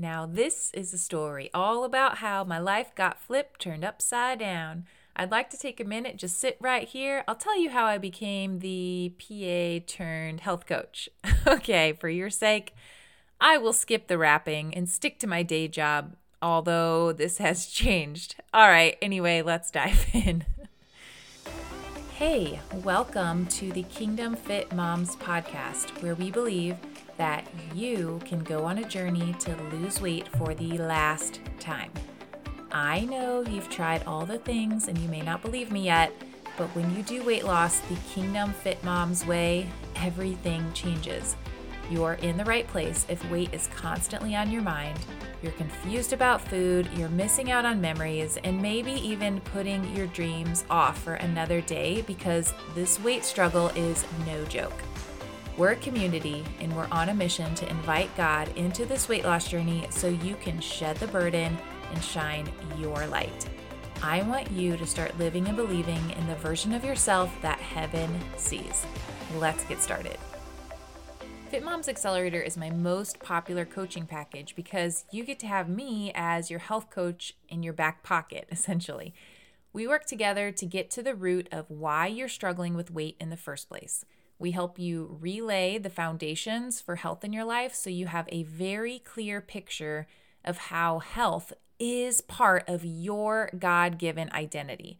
Now, this is a story all about how my life got flipped, turned upside down. I'd like to take a minute, just sit right here. I'll tell you how I became the PA turned health coach. okay, for your sake, I will skip the rapping and stick to my day job, although this has changed. All right, anyway, let's dive in. hey, welcome to the Kingdom Fit Moms podcast, where we believe that you can go on a journey to lose weight for the last time. I know you've tried all the things and you may not believe me yet, but when you do weight loss the Kingdom Fit Moms way, everything changes. You're in the right place if weight is constantly on your mind, you're confused about food, you're missing out on memories, and maybe even putting your dreams off for another day because this weight struggle is no joke. We're a community and we're on a mission to invite God into this weight loss journey so you can shed the burden and shine your light. I want you to start living and believing in the version of yourself that heaven sees. Let's get started. Fit Moms Accelerator is my most popular coaching package because you get to have me as your health coach in your back pocket, essentially. We work together to get to the root of why you're struggling with weight in the first place. We help you relay the foundations for health in your life so you have a very clear picture of how health is part of your God given identity.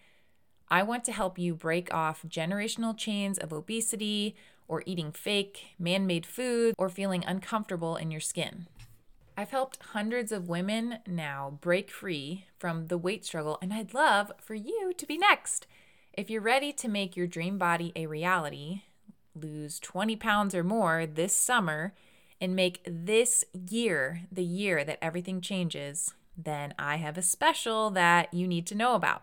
I want to help you break off generational chains of obesity or eating fake, man made food or feeling uncomfortable in your skin. I've helped hundreds of women now break free from the weight struggle, and I'd love for you to be next. If you're ready to make your dream body a reality, lose 20 pounds or more this summer and make this year the year that everything changes, then I have a special that you need to know about.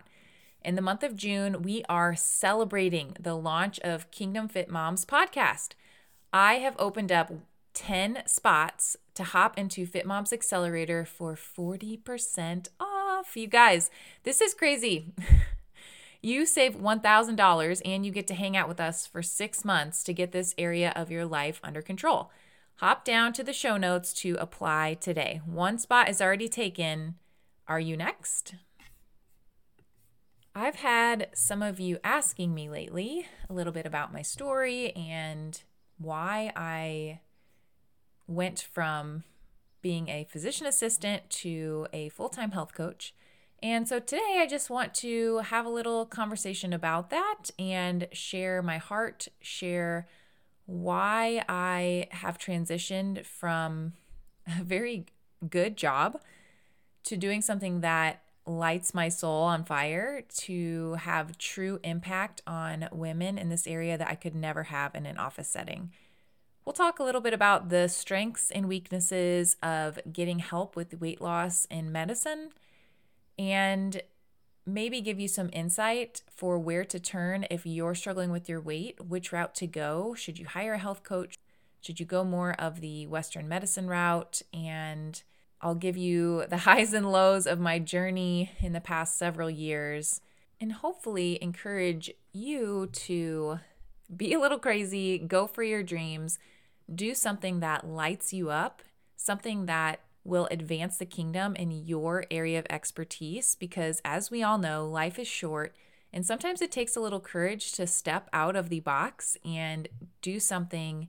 In the month of June, we are celebrating the launch of Kingdom Fit Moms podcast. I have opened up 10 spots to hop into Fit Moms Accelerator for 40% off. You guys, this is crazy. You save $1,000 and you get to hang out with us for six months to get this area of your life under control. Hop down to the show notes to apply today. One spot is already taken. Are you next? I've had some of you asking me lately a little bit about my story and why I went from being a physician assistant to a full time health coach. And so today I just want to have a little conversation about that and share my heart, share why I have transitioned from a very good job to doing something that lights my soul on fire to have true impact on women in this area that I could never have in an office setting. We'll talk a little bit about the strengths and weaknesses of getting help with weight loss in medicine and maybe give you some insight for where to turn if you're struggling with your weight, which route to go. Should you hire a health coach? Should you go more of the Western medicine route? And I'll give you the highs and lows of my journey in the past several years and hopefully encourage you to be a little crazy, go for your dreams, do something that lights you up, something that will advance the kingdom in your area of expertise because, as we all know, life is short. And sometimes it takes a little courage to step out of the box and do something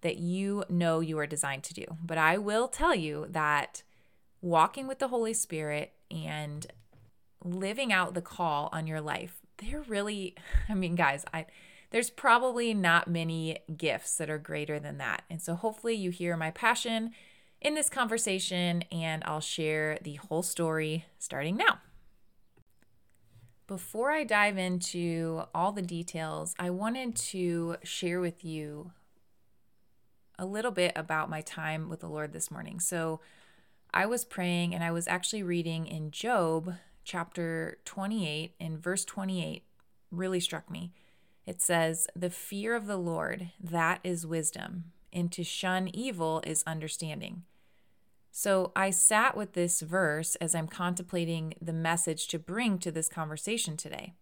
that you know you are designed to do. But I will tell you that walking with the Holy Spirit and living out the call on your life, they're really, I mean, guys, I there's probably not many gifts that are greater than that. And so hopefully you hear my passion in this conversation, and I'll share the whole story starting now. Before I dive into all the details, I wanted to share with you a little bit about my time with the Lord this morning. So, I was praying and I was actually reading in Job chapter 28 and verse 28 really struck me. It says, The fear of the Lord, that is wisdom, and to shun evil is understanding. So I sat with this verse as I'm contemplating the message to bring to this conversation today.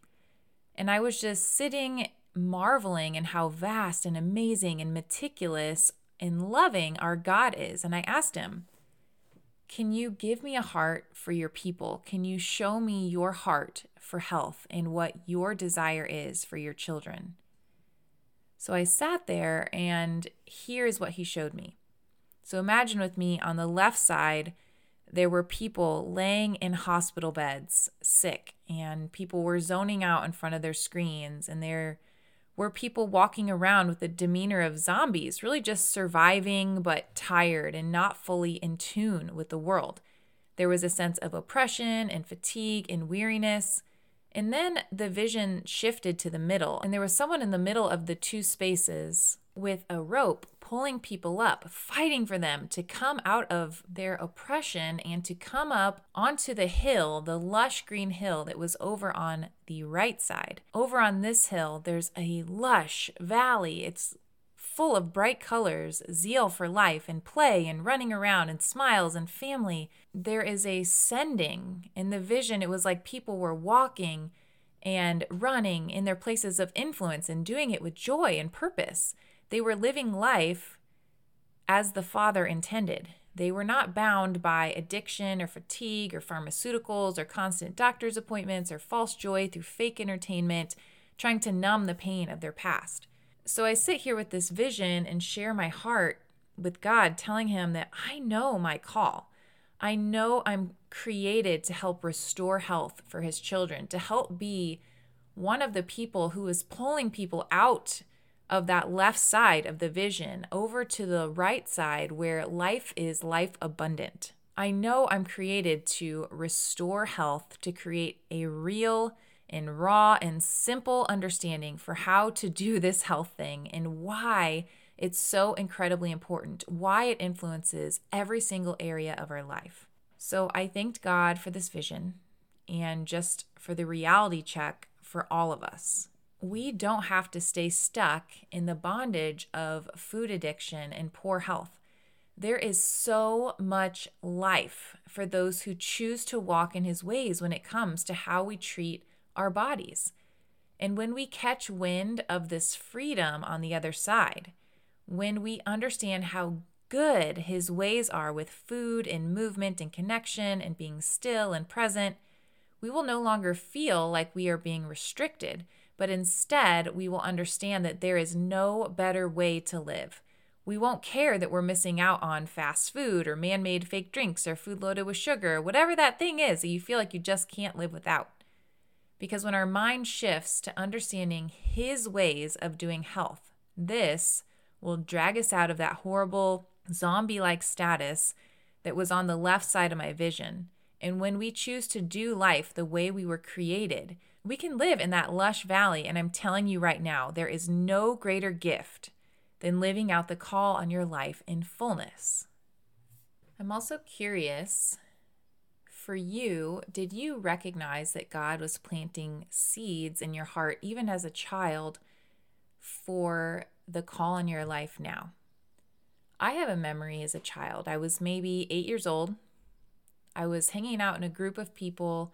And I was just sitting marveling in how vast and amazing and meticulous and loving our God is. And I asked him, Can you give me a heart for your people? Can you show me your heart for health and what your desire is for your children? So I sat there, and here's what he showed me. So imagine with me on the left side, there were people laying in hospital beds, sick, and people were zoning out in front of their screens, and there were people walking around with the demeanor of zombies, really just surviving but tired and not fully in tune with the world. There was a sense of oppression and fatigue and weariness. And then the vision shifted to the middle, and there was someone in the middle of the two spaces with a rope pulling people up, fighting for them to come out of their oppression and to come up onto the hill, the lush green hill that was over on the right side. Over on this hill, there's a lush valley. It's full of bright colors, zeal for life and play and running around and smiles and family. There is a sending. In the vision, it was like people were walking and running in their places of influence and doing it with joy and purpose. They were living life as the Father intended. They were not bound by addiction or fatigue or pharmaceuticals or constant doctor's appointments or false joy through fake entertainment, trying to numb the pain of their past. So I sit here with this vision and share my heart with God, telling Him that I know my call. I know I'm created to help restore health for His children, to help be one of the people who is pulling people out of that left side of the vision over to the right side where life is life abundant. I know I'm created to restore health, to create a real and raw and simple understanding for how to do this health thing and why it's so incredibly important, why it influences every single area of our life. So I thanked God for this vision and just for the reality check for all of us. We don't have to stay stuck in the bondage of food addiction and poor health. There is so much life for those who choose to walk in his ways when it comes to how we treat our bodies. And when we catch wind of this freedom on the other side, when we understand how good his ways are with food and movement and connection and being still and present, we will no longer feel like we are being restricted, but instead we will understand that there is no better way to live. We won't care that we're missing out on fast food or man made fake drinks or food loaded with sugar, whatever that thing is that you feel like you just can't live without. Because when our mind shifts to understanding His ways of doing health, this will drag us out of that horrible zombie like status that was on the left side of my vision. And when we choose to do life the way we were created, we can live in that lush valley. And I'm telling you right now, there is no greater gift than living out the call on your life in fullness. I'm also curious for you, did you recognize that God was planting seeds in your heart, even as a child, for the call in your life now? I have a memory as a child. I was maybe eight years old. I was hanging out in a group of people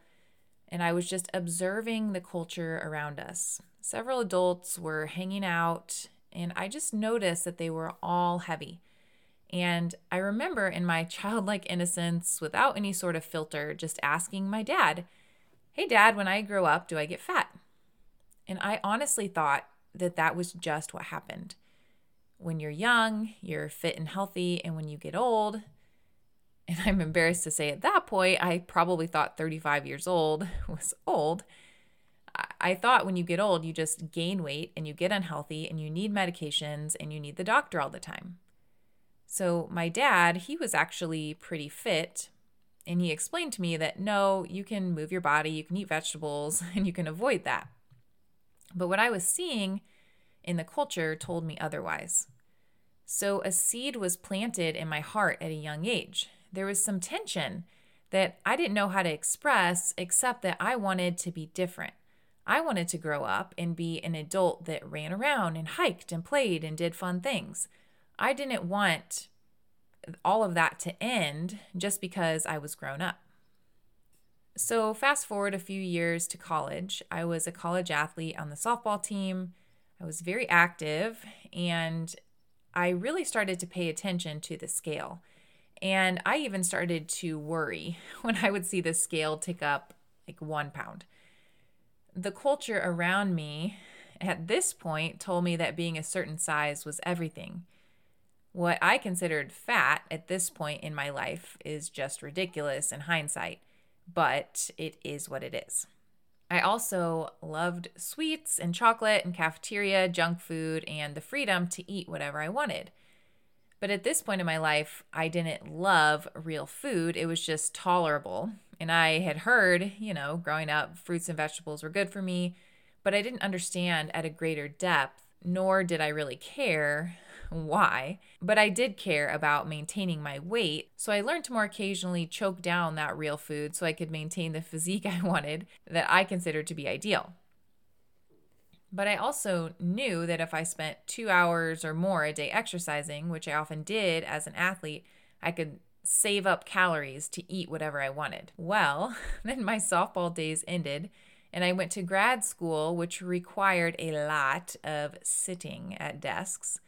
and I was just observing the culture around us. Several adults were hanging out, and I just noticed that they were all heavy. And I remember in my childlike innocence, without any sort of filter, just asking my dad, Hey, dad, when I grow up, do I get fat? And I honestly thought that that was just what happened. When you're young, you're fit and healthy, and when you get old, and I'm embarrassed to say at that point, I probably thought 35 years old was old. I thought when you get old, you just gain weight and you get unhealthy and you need medications and you need the doctor all the time. So, my dad, he was actually pretty fit. And he explained to me that no, you can move your body, you can eat vegetables, and you can avoid that. But what I was seeing in the culture told me otherwise. So, a seed was planted in my heart at a young age. There was some tension that I didn't know how to express, except that I wanted to be different. I wanted to grow up and be an adult that ran around and hiked and played and did fun things. I didn't want all of that to end just because I was grown up. So, fast forward a few years to college. I was a college athlete on the softball team. I was very active and I really started to pay attention to the scale. And I even started to worry when I would see the scale tick up like one pound. The culture around me at this point told me that being a certain size was everything. What I considered fat at this point in my life is just ridiculous in hindsight, but it is what it is. I also loved sweets and chocolate and cafeteria, junk food, and the freedom to eat whatever I wanted. But at this point in my life, I didn't love real food. It was just tolerable. And I had heard, you know, growing up, fruits and vegetables were good for me, but I didn't understand at a greater depth, nor did I really care why, but I did care about maintaining my weight. So I learned to more occasionally choke down that real food so I could maintain the physique I wanted that I considered to be ideal. But I also knew that if I spent two hours or more a day exercising, which I often did as an athlete, I could save up calories to eat whatever I wanted. Well, then my softball days ended and I went to grad school, which required a lot of sitting at desks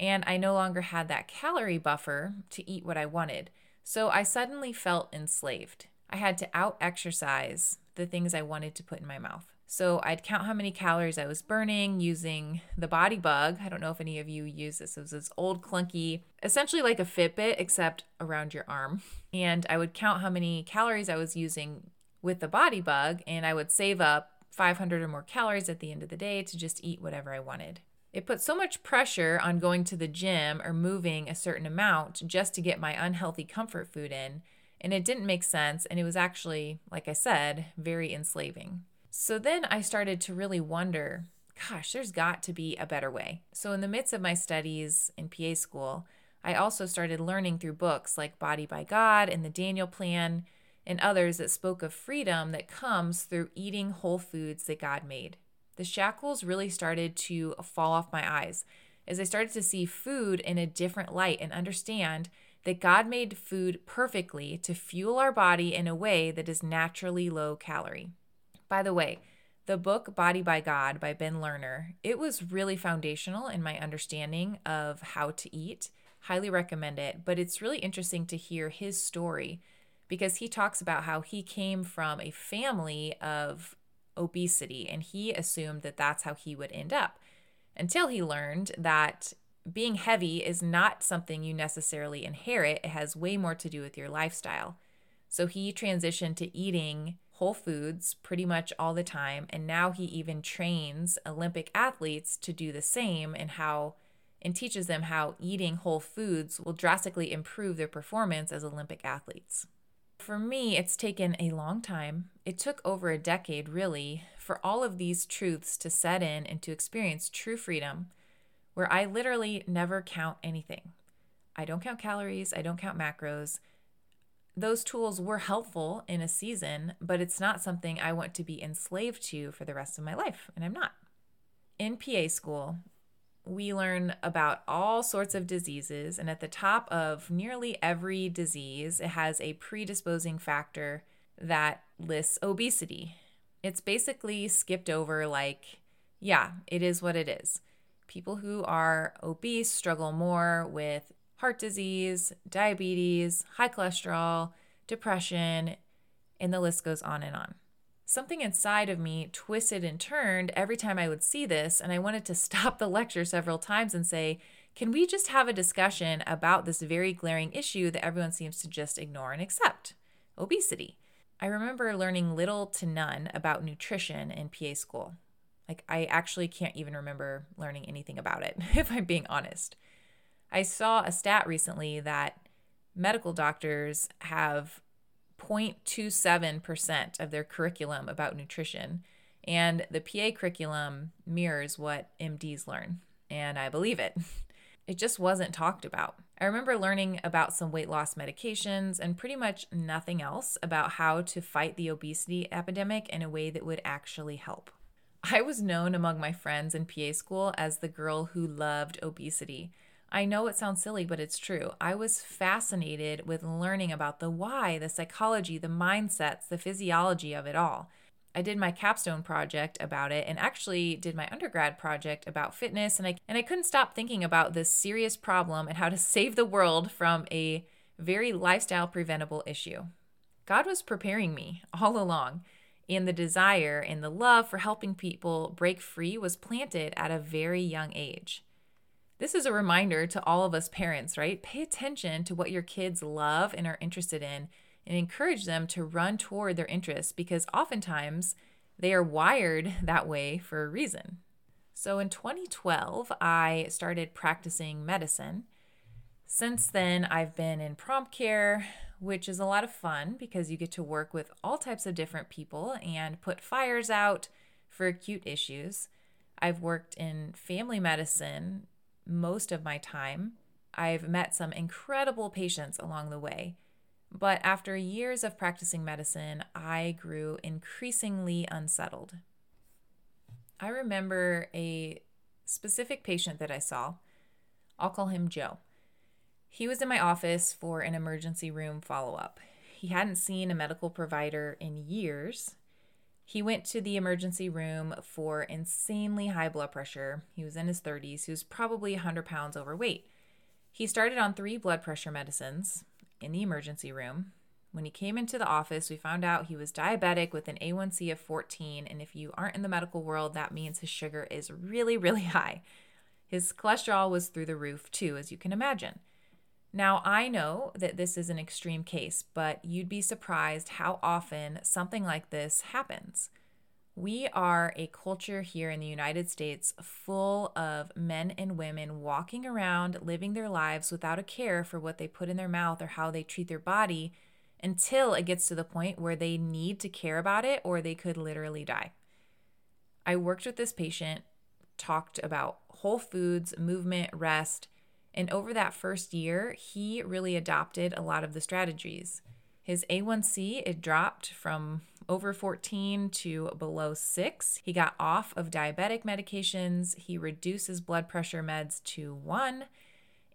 and I no longer had that calorie buffer to eat what I wanted. So I suddenly felt enslaved. I had to out exercise the things I wanted to put in my mouth. So I'd count how many calories I was burning using the BodyBugg. I don't know if any of you use this. It was this old clunky, essentially like a Fitbit, except around your arm. And I would count how many calories I was using with the BodyBugg, and I would save up 500 or more calories at the end of the day to just eat whatever I wanted. It put so much pressure on going to the gym or moving a certain amount just to get my unhealthy comfort food in, and it didn't make sense. And it was actually, like I said, very enslaving. So then I started to really wonder gosh, there's got to be a better way. So, in the midst of my studies in PA school, I also started learning through books like Body by God and the Daniel Plan and others that spoke of freedom that comes through eating whole foods that God made the shackles really started to fall off my eyes as I started to see food in a different light and understand that God made food perfectly to fuel our body in a way that is naturally low calorie. By the way, the book Body by God by Ben Lerner, it was really foundational in my understanding of how to eat. Highly recommend it, but it's really interesting to hear his story because he talks about how he came from a family of obesity, and he assumed that that's how he would end up until he learned that being heavy is not something you necessarily inherit. It has way more to do with your lifestyle. So he transitioned to eating whole foods pretty much all the time. And now he even trains Olympic athletes to do the same and how and teaches them how eating whole foods will drastically improve their performance as Olympic athletes. For me, it's taken a long time. It took over a decade, really, for all of these truths to set in and to experience true freedom, where I literally never count anything. I don't count calories, I don't count macros. Those tools were helpful in a season, but it's not something I want to be enslaved to for the rest of my life, and I'm not. In PA school, we learn about all sorts of diseases, and at the top of nearly every disease, it has a predisposing factor that lists obesity. It's basically skipped over, like, yeah, it is what it is. People who are obese struggle more with heart disease, diabetes, high cholesterol, depression, and the list goes on and on something inside of me twisted and turned every time I would see this. And I wanted to stop the lecture several times and say, can we just have a discussion about this very glaring issue that everyone seems to just ignore and accept obesity? I remember learning little to none about nutrition in PA school. Like, I actually can't even remember learning anything about it, if I'm being honest. I saw a stat recently that medical doctors have 0.27% of their curriculum about nutrition. And the PA curriculum mirrors what MDs learn. And I believe it. It just wasn't talked about. I remember learning about some weight loss medications and pretty much nothing else about how to fight the obesity epidemic in a way that would actually help. I was known among my friends in PA school as the girl who loved obesity. I know it sounds silly, but it's true. I was fascinated with learning about the why, the psychology, the mindsets, the physiology of it all. I did my capstone project about it and actually did my undergrad project about fitness and I and I couldn't stop thinking about this serious problem and how to save the world from a very lifestyle preventable issue. God was preparing me all along, and the desire and the love for helping people break free was planted at a very young age. This is a reminder to all of us parents, right? Pay attention to what your kids love and are interested in and encourage them to run toward their interests because oftentimes they are wired that way for a reason. So in 2012, I started practicing medicine. Since then, I've been in prompt care, which is a lot of fun because you get to work with all types of different people and put fires out for acute issues. I've worked in family medicine most of my time. I've met some incredible patients along the way. But after years of practicing medicine, I grew increasingly unsettled. I remember a specific patient that I saw. I'll call him Joe. He was in my office for an emergency room follow up. He hadn't seen a medical provider in years. He went to the emergency room for insanely high blood pressure. He was in his 30s. He was probably 100 pounds overweight. He started on three blood pressure medicines in the emergency room. When he came into the office, we found out he was diabetic with an A1C of 14. And if you aren't in the medical world, that means his sugar is really, really high. His cholesterol was through the roof, too, as you can imagine. Now, I know that this is an extreme case, but you'd be surprised how often something like this happens. We are a culture here in the United States full of men and women walking around living their lives without a care for what they put in their mouth or how they treat their body until it gets to the point where they need to care about it or they could literally die. I worked with this patient, talked about whole foods, movement, rest, and over that first year, he really adopted a lot of the strategies. His A1C, it dropped from over 14 to below 6. He got off of diabetic medications. He reduced his blood pressure meds to 1,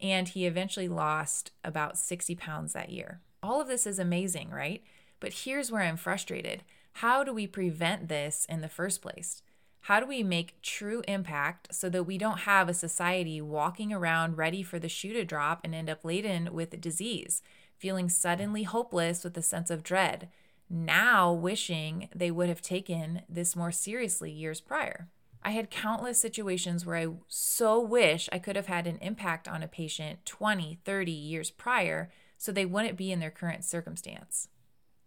and he eventually lost about 60 pounds that year. All of this is amazing, right? But here's where I'm frustrated. How do we prevent this in the first place? How do we make true impact so that we don't have a society walking around ready for the shoe to drop and end up laden with disease, feeling suddenly hopeless with a sense of dread, now wishing they would have taken this more seriously years prior? I had countless situations where I so wish I could have had an impact on a patient 20, 30 years prior so they wouldn't be in their current circumstance.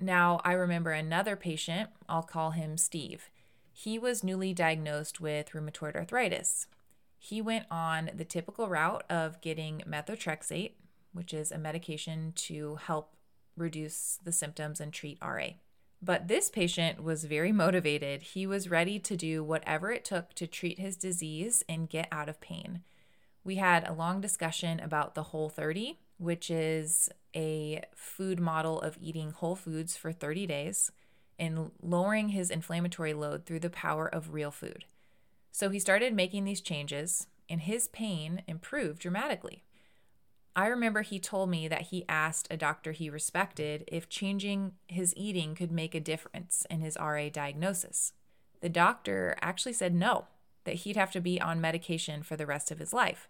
Now, I remember another patient, I'll call him Steve. He was newly diagnosed with rheumatoid arthritis. He went on the typical route of getting methotrexate, which is a medication to help reduce the symptoms and treat RA. But this patient was very motivated. He was ready to do whatever it took to treat his disease and get out of pain. We had a long discussion about the Whole 30, which is a food model of eating whole foods for 30 days and lowering his inflammatory load through the power of real food. So he started making these changes, and his pain improved dramatically. I remember he told me that he asked a doctor he respected if changing his eating could make a difference in his RA diagnosis. The doctor actually said no, that he'd have to be on medication for the rest of his life.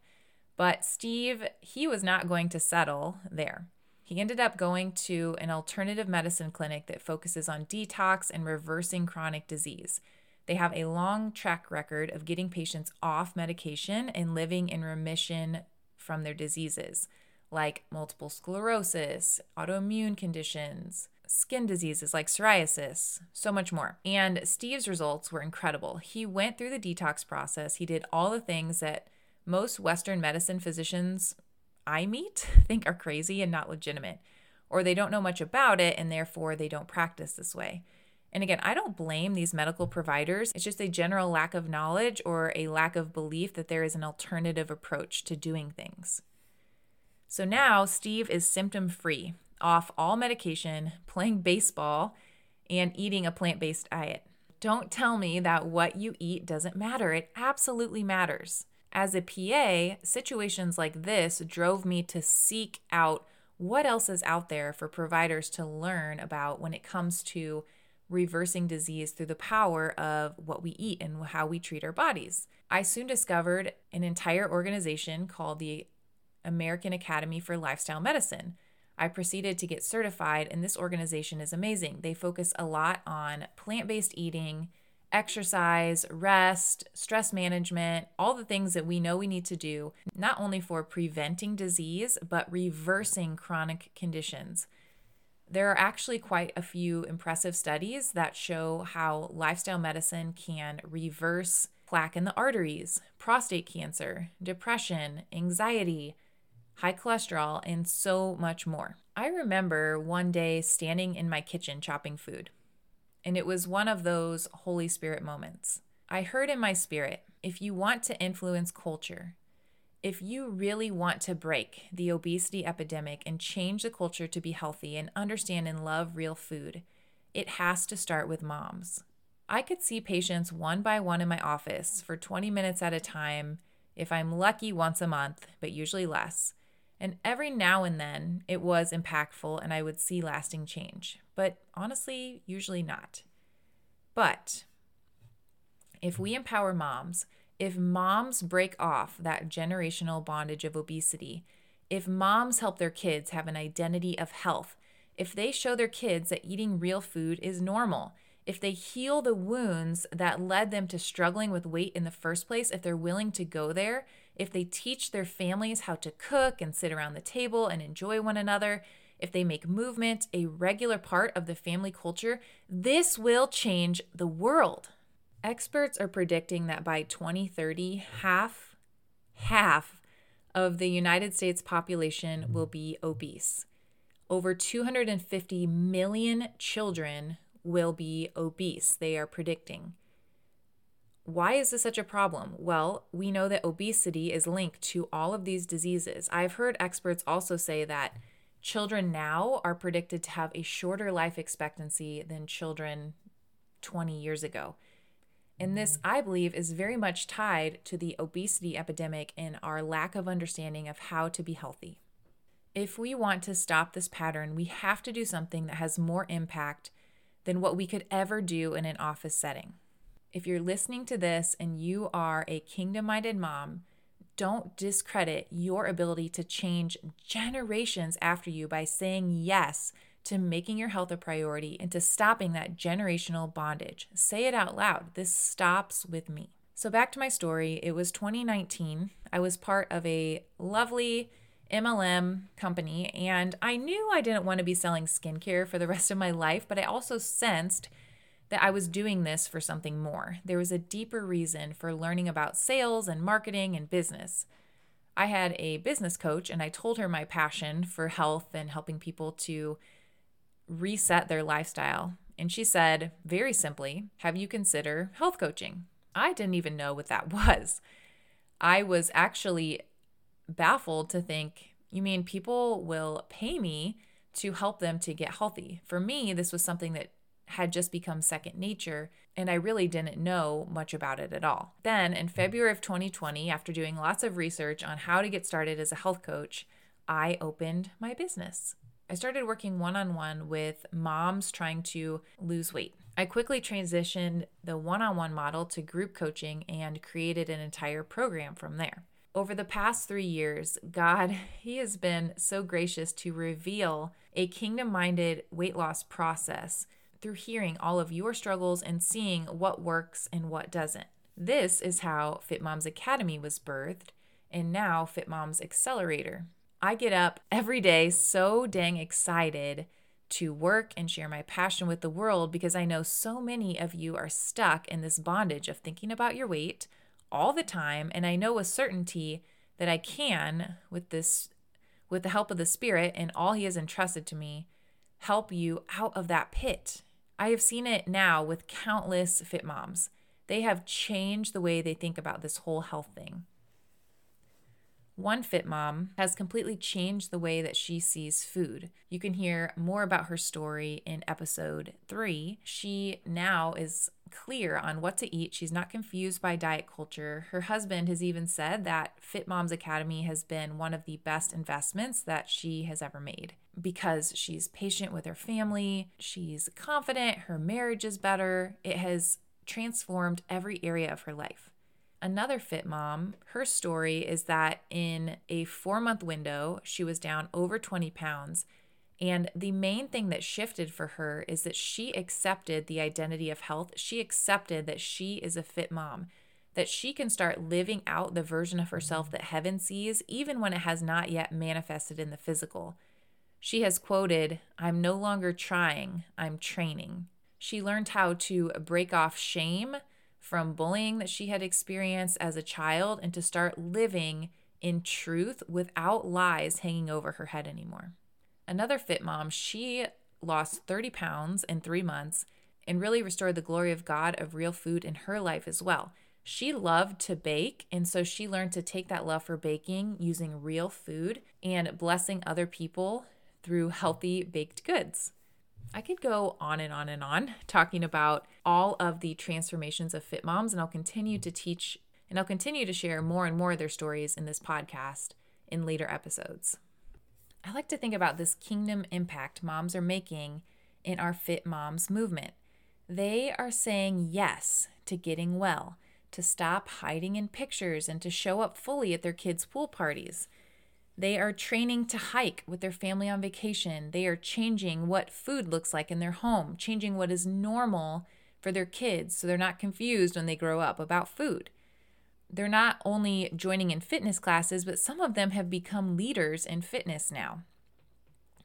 But Steve, he was not going to settle there. He ended up going to an alternative medicine clinic that focuses on detox and reversing chronic disease. They have a long track record of getting patients off medication and living in remission from their diseases, like multiple sclerosis, autoimmune conditions, skin diseases like psoriasis, so much more. And Steve's results were incredible. He went through the detox process, he did all the things that most Western medicine physicians I meet think are crazy and not legitimate, or they don't know much about it and therefore they don't practice this way. And again, I don't blame these medical providers. It's just a general lack of knowledge or a lack of belief that there is an alternative approach to doing things. So now Steve is symptom free, off all medication, playing baseball, and eating a plant based diet. Don't tell me that what you eat doesn't matter. It absolutely matters. As a PA, situations like this drove me to seek out what else is out there for providers to learn about when it comes to reversing disease through the power of what we eat and how we treat our bodies. I soon discovered an entire organization called the American Academy for Lifestyle Medicine. I proceeded to get certified, and this organization is amazing. They focus a lot on plant based eating, exercise, rest, stress management, all the things that we know we need to do, not only for preventing disease, but reversing chronic conditions. There are actually quite a few impressive studies that show how lifestyle medicine can reverse plaque in the arteries, prostate cancer, depression, anxiety, high cholesterol, and so much more. I remember one day standing in my kitchen chopping food, and it was one of those Holy Spirit moments. I heard in my spirit if you want to influence culture, if you really want to break the obesity epidemic and change the culture to be healthy and understand and love real food, it has to start with moms. I could see patients one by one in my office for 20 minutes at a time, if I'm lucky, once a month, but usually less. And every now and then it was impactful and I would see lasting change, but honestly, usually not. But if we empower moms, if moms break off that generational bondage of obesity, if moms help their kids have an identity of health, if they show their kids that eating real food is normal, if they heal the wounds that led them to struggling with weight in the first place, if they're willing to go there, if they teach their families how to cook and sit around the table and enjoy one another, if they make movement a regular part of the family culture, this will change the world. Experts are predicting that by 2030, half, half of the United States population will be obese. Over 250 million children will be obese, they are predicting. Why is this such a problem? Well, we know that obesity is linked to all of these diseases. I've heard experts also say that children now are predicted to have a shorter life expectancy than children 20 years ago. And mm-hmm. this, I believe, is very much tied to the obesity epidemic and our lack of understanding of how to be healthy. If we want to stop this pattern, we have to do something that has more impact than what we could ever do in an office setting. If you're listening to this and you are a kingdom minded mom, don't discredit your ability to change generations after you by saying yes to making your health a priority and to stopping that generational bondage. Say it out loud. This stops with me. So, back to my story. It was 2019. I was part of a lovely MLM company, and I knew I didn't want to be selling skincare for the rest of my life, but I also sensed that I was doing this for something more. There was a deeper reason for learning about sales and marketing and business. I had a business coach, and I told her my passion for health and helping people to reset their lifestyle. And she said, very simply, have you consider health coaching? I didn't even know what that was. I was actually baffled to think, you mean people will pay me to help them to get healthy? For me, this was something that had just become second nature, and I really didn't know much about it at all. Then, in February of 2020, after doing lots of research on how to get started as a health coach, I opened my business. I started working one on one with moms trying to lose weight. I quickly transitioned the one on one model to group coaching and created an entire program from there. Over the past three years, God, He has been so gracious to reveal a kingdom minded weight loss process through hearing all of your struggles and seeing what works and what doesn't. This is how Fit Moms Academy was birthed, and now Fit Moms Accelerator. I get up every day so dang excited to work and share my passion with the world because I know so many of you are stuck in this bondage of thinking about your weight all the time and I know with certainty that I can with this with the help of the spirit and all he has entrusted to me help you out of that pit. I have seen it now with countless fit moms. They have changed the way they think about this whole health thing. One Fit Mom has completely changed the way that she sees food. You can hear more about her story in episode three. She now is clear on what to eat. She's not confused by diet culture. Her husband has even said that Fit Moms Academy has been one of the best investments that she has ever made because she's patient with her family, she's confident, her marriage is better. It has transformed every area of her life another fit mom, her story is that in a four month window, she was down over 20 pounds And the main thing that shifted for her is that she accepted the identity of health. She accepted that she is a fit mom, that she can start living out the version of herself that heaven sees, even when it has not yet manifested in the physical. She has quoted, I'm no longer trying, I'm training. She learned how to break off shame from bullying that she had experienced as a child and to start living in truth without lies hanging over her head anymore. Another fit mom, she lost 30 pounds in three months and really restored the glory of God of real food in her life as well. She loved to bake, and so she learned to take that love for baking using real food and blessing other people through healthy baked goods. I could go on and on and on talking about all of the transformations of fit moms, and I'll continue to teach and I'll continue to share more and more of their stories in this podcast in later episodes. I like to think about this kingdom impact moms are making in our Fit Moms movement. They are saying yes to getting well, to stop hiding in pictures, and to show up fully at their kids' pool parties. They are training to hike with their family on vacation. They are changing what food looks like in their home, changing what is normal for their kids so they're not confused when they grow up about food. They're not only joining in fitness classes, but some of them have become leaders in fitness now.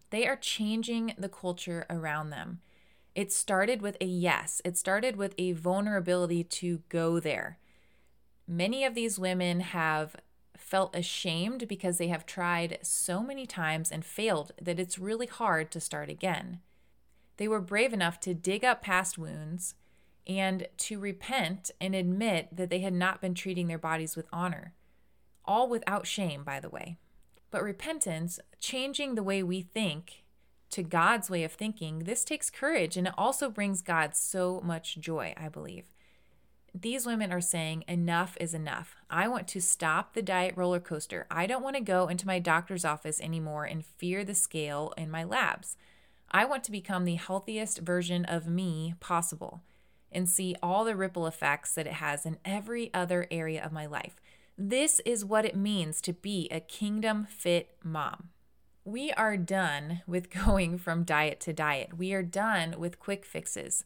They are changing the culture around them. It started with a yes, it started with a vulnerability to go there. Many of these women have felt ashamed because they have tried so many times and failed that it's really hard to start again. They were brave enough to dig up past wounds and to repent and admit that they had not been treating their bodies with honor. All without shame, by the way. But repentance, changing the way we think to God's way of thinking, this takes courage and it also brings God so much joy, I believe these women are saying enough is enough. I want to stop the diet roller coaster. I don't want to go into my doctor's office anymore and fear the scale in my labs. I want to become the healthiest version of me possible and see all the ripple effects that it has in every other area of my life. This is what it means to be a kingdom fit mom. We are done with going from diet to diet. We are done with quick fixes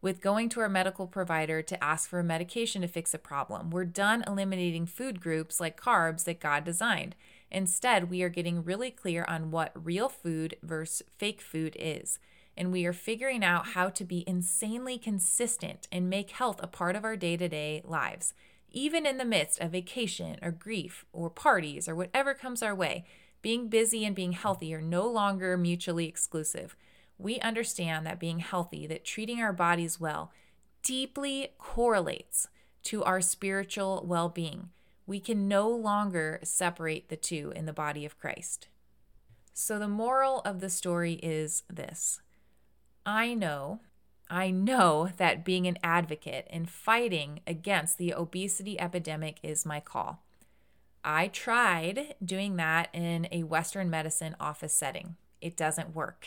with going to our medical provider to ask for a medication to fix a problem. We're done eliminating food groups like carbs that God designed. Instead, we are getting really clear on what real food versus fake food is. And we are figuring out how to be insanely consistent and make health a part of our day to day lives, even in the midst of vacation or grief or parties or whatever comes our way. Being busy and being healthy are no longer mutually exclusive we understand that being healthy, that treating our bodies well, deeply correlates to our spiritual well being. We can no longer separate the two in the body of Christ. So, the moral of the story is this I know, I know that being an advocate and fighting against the obesity epidemic is my call. I tried doing that in a Western medicine office setting. It doesn't work.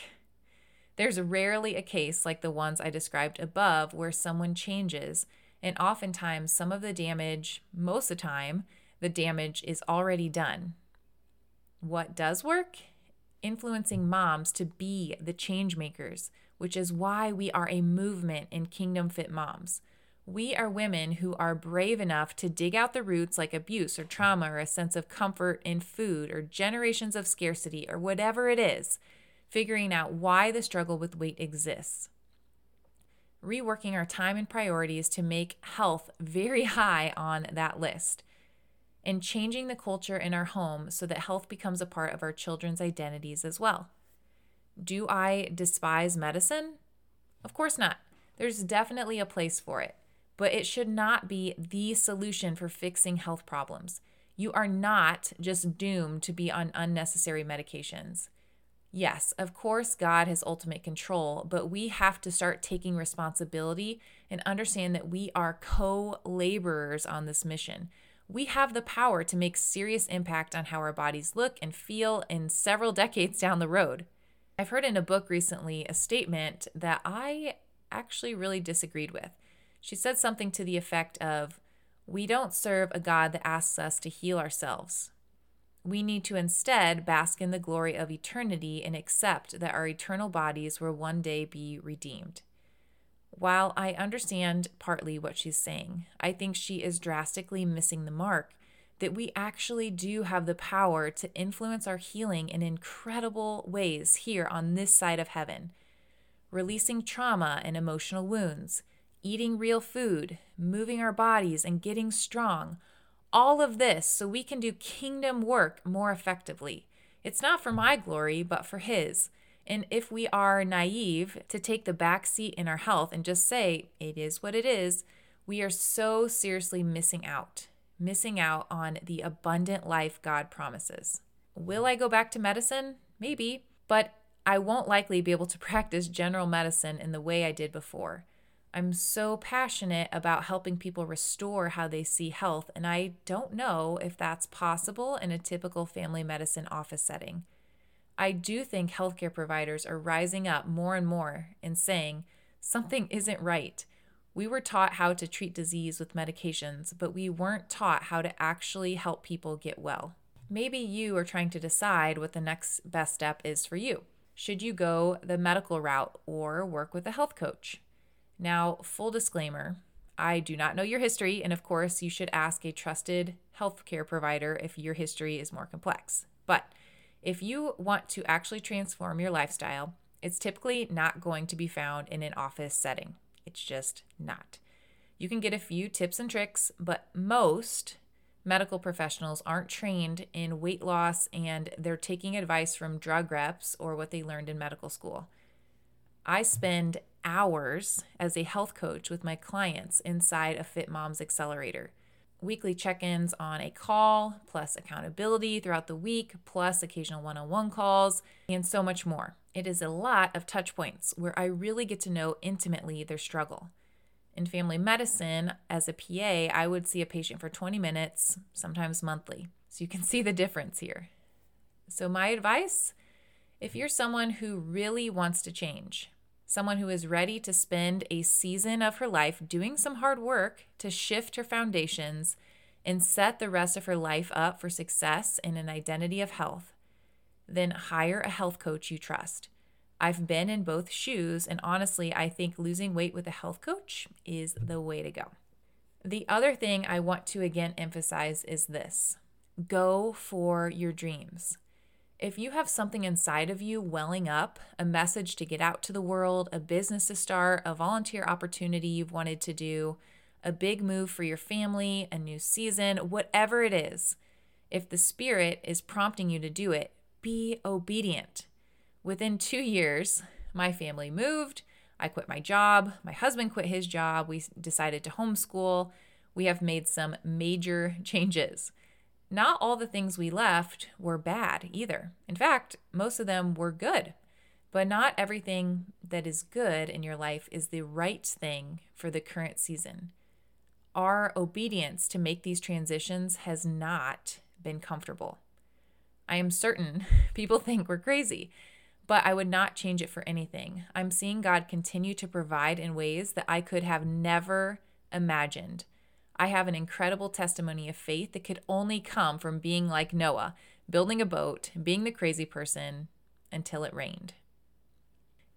There's rarely a case like the ones I described above where someone changes, and oftentimes some of the damage, most of the time, the damage is already done. What does work? Influencing moms to be the change makers, which is why we are a movement in Kingdom Fit Moms. We are women who are brave enough to dig out the roots like abuse or trauma or a sense of comfort in food or generations of scarcity or whatever it is figuring out why the struggle with weight exists. Reworking our time and priorities to make health very high on that list. And changing the culture in our home so that health becomes a part of our children's identities as well. Do I despise medicine? Of course not. There's definitely a place for it, but it should not be the solution for fixing health problems. You are not just doomed to be on unnecessary medications. Yes, of course, God has ultimate control, but we have to start taking responsibility and understand that we are co laborers on this mission. We have the power to make serious impact on how our bodies look and feel in several decades down the road. I've heard in a book recently a statement that I actually really disagreed with. She said something to the effect of, We don't serve a God that asks us to heal ourselves. We need to instead bask in the glory of eternity and accept that our eternal bodies will one day be redeemed. While I understand partly what she's saying, I think she is drastically missing the mark that we actually do have the power to influence our healing in incredible ways here on this side of heaven. Releasing trauma and emotional wounds, eating real food, moving our bodies, and getting strong. All of this so we can do kingdom work more effectively. It's not for my glory, but for His. And if we are naive to take the back seat in our health and just say, it is what it is, we are so seriously missing out, missing out on the abundant life God promises. Will I go back to medicine? Maybe, but I won't likely be able to practice general medicine in the way I did before. I'm so passionate about helping people restore how they see health, and I don't know if that's possible in a typical family medicine office setting. I do think healthcare providers are rising up more and more and saying something isn't right. We were taught how to treat disease with medications, but we weren't taught how to actually help people get well. Maybe you are trying to decide what the next best step is for you. Should you go the medical route or work with a health coach? Now, full disclaimer I do not know your history, and of course, you should ask a trusted healthcare provider if your history is more complex. But if you want to actually transform your lifestyle, it's typically not going to be found in an office setting. It's just not. You can get a few tips and tricks, but most medical professionals aren't trained in weight loss and they're taking advice from drug reps or what they learned in medical school. I spend hours as a health coach with my clients inside a Fit Moms Accelerator. Weekly check ins on a call, plus accountability throughout the week, plus occasional one on one calls, and so much more. It is a lot of touch points where I really get to know intimately their struggle. In family medicine, as a PA, I would see a patient for 20 minutes, sometimes monthly. So you can see the difference here. So, my advice if you're someone who really wants to change, someone who is ready to spend a season of her life doing some hard work to shift her foundations and set the rest of her life up for success in an identity of health, then hire a health coach you trust. I've been in both shoes, and honestly, I think losing weight with a health coach is the way to go. The other thing I want to again emphasize is this go for your dreams. If you have something inside of you welling up, a message to get out to the world, a business to start, a volunteer opportunity you've wanted to do, a big move for your family, a new season, whatever it is, if the Spirit is prompting you to do it, be obedient. Within two years, my family moved. I quit my job. My husband quit his job. We decided to homeschool. We have made some major changes. Not all the things we left were bad either. In fact, most of them were good. But not everything that is good in your life is the right thing for the current season. Our obedience to make these transitions has not been comfortable. I am certain people think we're crazy, but I would not change it for anything. I'm seeing God continue to provide in ways that I could have never imagined. I have an incredible testimony of faith that could only come from being like Noah, building a boat, being the crazy person until it rained.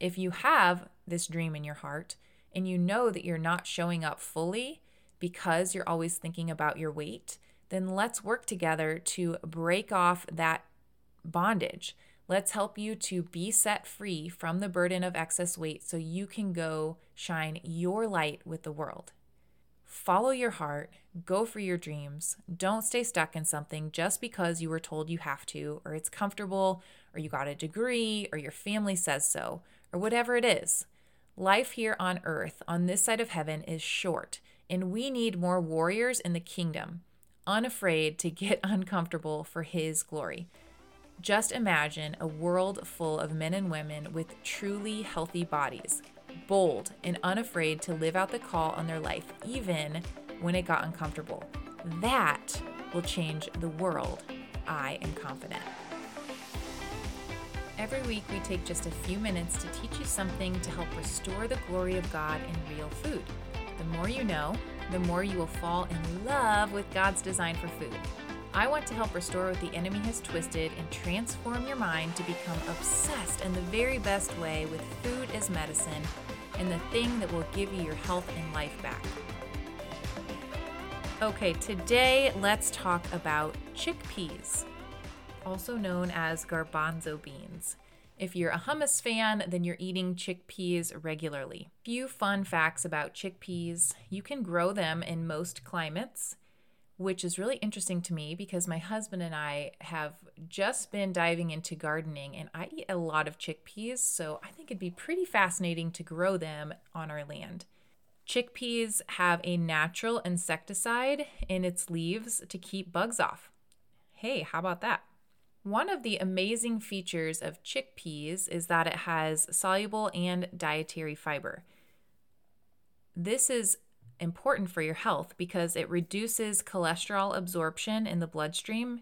If you have this dream in your heart and you know that you're not showing up fully because you're always thinking about your weight, then let's work together to break off that bondage. Let's help you to be set free from the burden of excess weight so you can go shine your light with the world. Follow your heart, go for your dreams. Don't stay stuck in something just because you were told you have to, or it's comfortable, or you got a degree, or your family says so, or whatever it is. Life here on earth, on this side of heaven, is short, and we need more warriors in the kingdom, unafraid to get uncomfortable for His glory. Just imagine a world full of men and women with truly healthy bodies bold, and unafraid to live out the call on their life, even when it got uncomfortable. That will change the world. I am confident. Every week, we take just a few minutes to teach you something to help restore the glory of God in real food. The more you know, the more you will fall in love with God's design for food. I want to help restore what the enemy has twisted and transform your mind to become obsessed in the very best way with food as medicine and the thing that will give you your health and life back. Okay, today let's talk about chickpeas, also known as garbanzo beans. If you're a hummus fan, then you're eating chickpeas regularly. Few fun facts about chickpeas you can grow them in most climates which is really interesting to me because my husband and I have just been diving into gardening and I eat a lot of chickpeas, so I think it'd be pretty fascinating to grow them on our land. Chickpeas have a natural insecticide in its leaves to keep bugs off. Hey, how about that? One of the amazing features of chickpeas is that it has soluble and dietary fiber. This is important for your health because it reduces cholesterol absorption in the bloodstream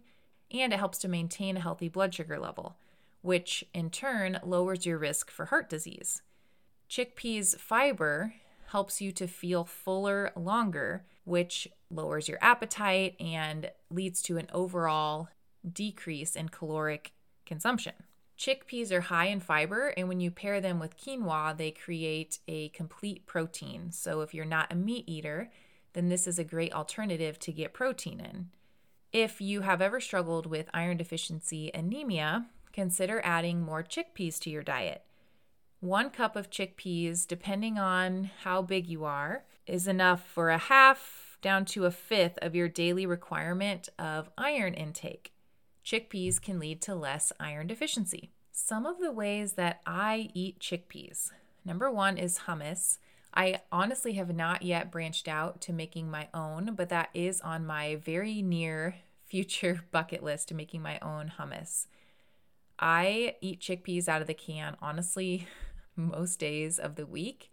and it helps to maintain a healthy blood sugar level, which in turn lowers your risk for heart disease. Chickpeas fiber helps you to feel fuller longer, which lowers your appetite and leads to an overall decrease in caloric consumption. Chickpeas are high in fiber, and when you pair them with quinoa, they create a complete protein. So, if you're not a meat eater, then this is a great alternative to get protein in. If you have ever struggled with iron deficiency anemia, consider adding more chickpeas to your diet. One cup of chickpeas, depending on how big you are, is enough for a half down to a fifth of your daily requirement of iron intake chickpeas can lead to less iron deficiency. Some of the ways that I eat chickpeas number one is hummus. I honestly have not yet branched out to making my own, but that is on my very near future bucket list to making my own hummus. I eat chickpeas out of the can, honestly, most days of the week.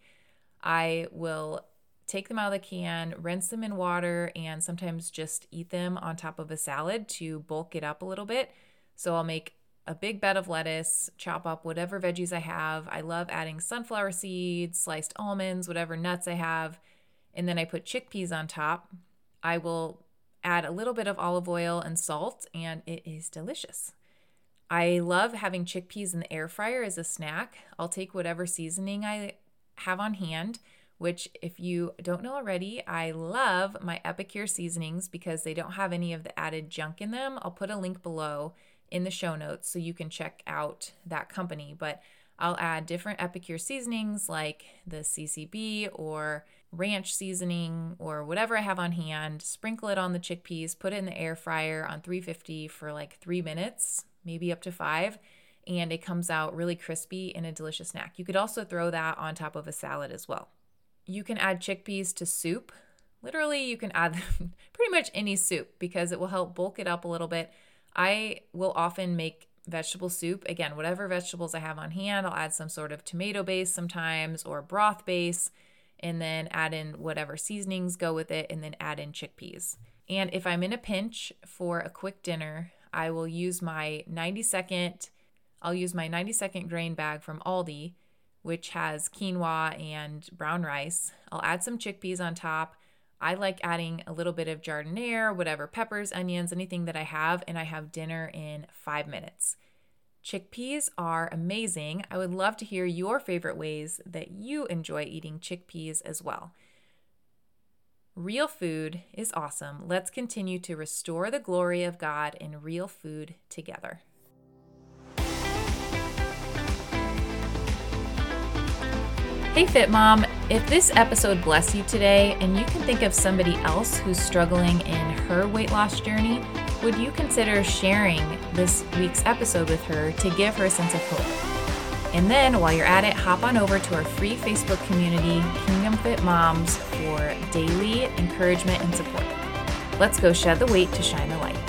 I will take them out of the can, rinse them in water, and sometimes just eat them on top of a salad to bulk it up a little bit. So I'll make a big bed of lettuce, chop up whatever veggies I have. I love adding sunflower seeds, sliced almonds, whatever nuts I have, and then I put chickpeas on top. I will add a little bit of olive oil and salt, and it is delicious. I love having chickpeas in the air fryer as a snack. I'll take whatever seasoning I have on hand which, if you don't know already, I love my Epicure seasonings because they don't have any of the added junk in them. I'll put a link below in the show notes so you can check out that company. But I'll add different Epicure seasonings like the CCB or ranch seasoning or whatever I have on hand, sprinkle it on the chickpeas, put it in the air fryer on 350 for like three minutes, maybe up to five, and it comes out really crispy and a delicious snack. You could also throw that on top of a salad as well. You can add chickpeas to soup. Literally, you can add them pretty much any soup because it will help bulk it up a little bit. I will often make vegetable soup. Again, whatever vegetables I have on hand, I'll add some sort of tomato base sometimes or broth base, and then add in whatever seasonings go with it, and then add in chickpeas. And if I'm in a pinch for a quick dinner, I will use my 90 second, I'll use my 90 second grain bag from Aldi which has quinoa and brown rice. I'll add some chickpeas on top. I like adding a little bit of jardiniere, whatever peppers, onions, anything that I have, and I have dinner in five minutes. Chickpeas are amazing. I would love to hear your favorite ways that you enjoy eating chickpeas as well. Real food is awesome. Let's continue to restore the glory of God in real food together. Hey, Fit Mom. If this episode blessed you today and you can think of somebody else who's struggling in her weight loss journey, would you consider sharing this week's episode with her to give her a sense of hope? And then while you're at it, hop on over to our free Facebook community, Kingdom Fit Moms, for daily encouragement and support. Let's go shed the weight to shine the light.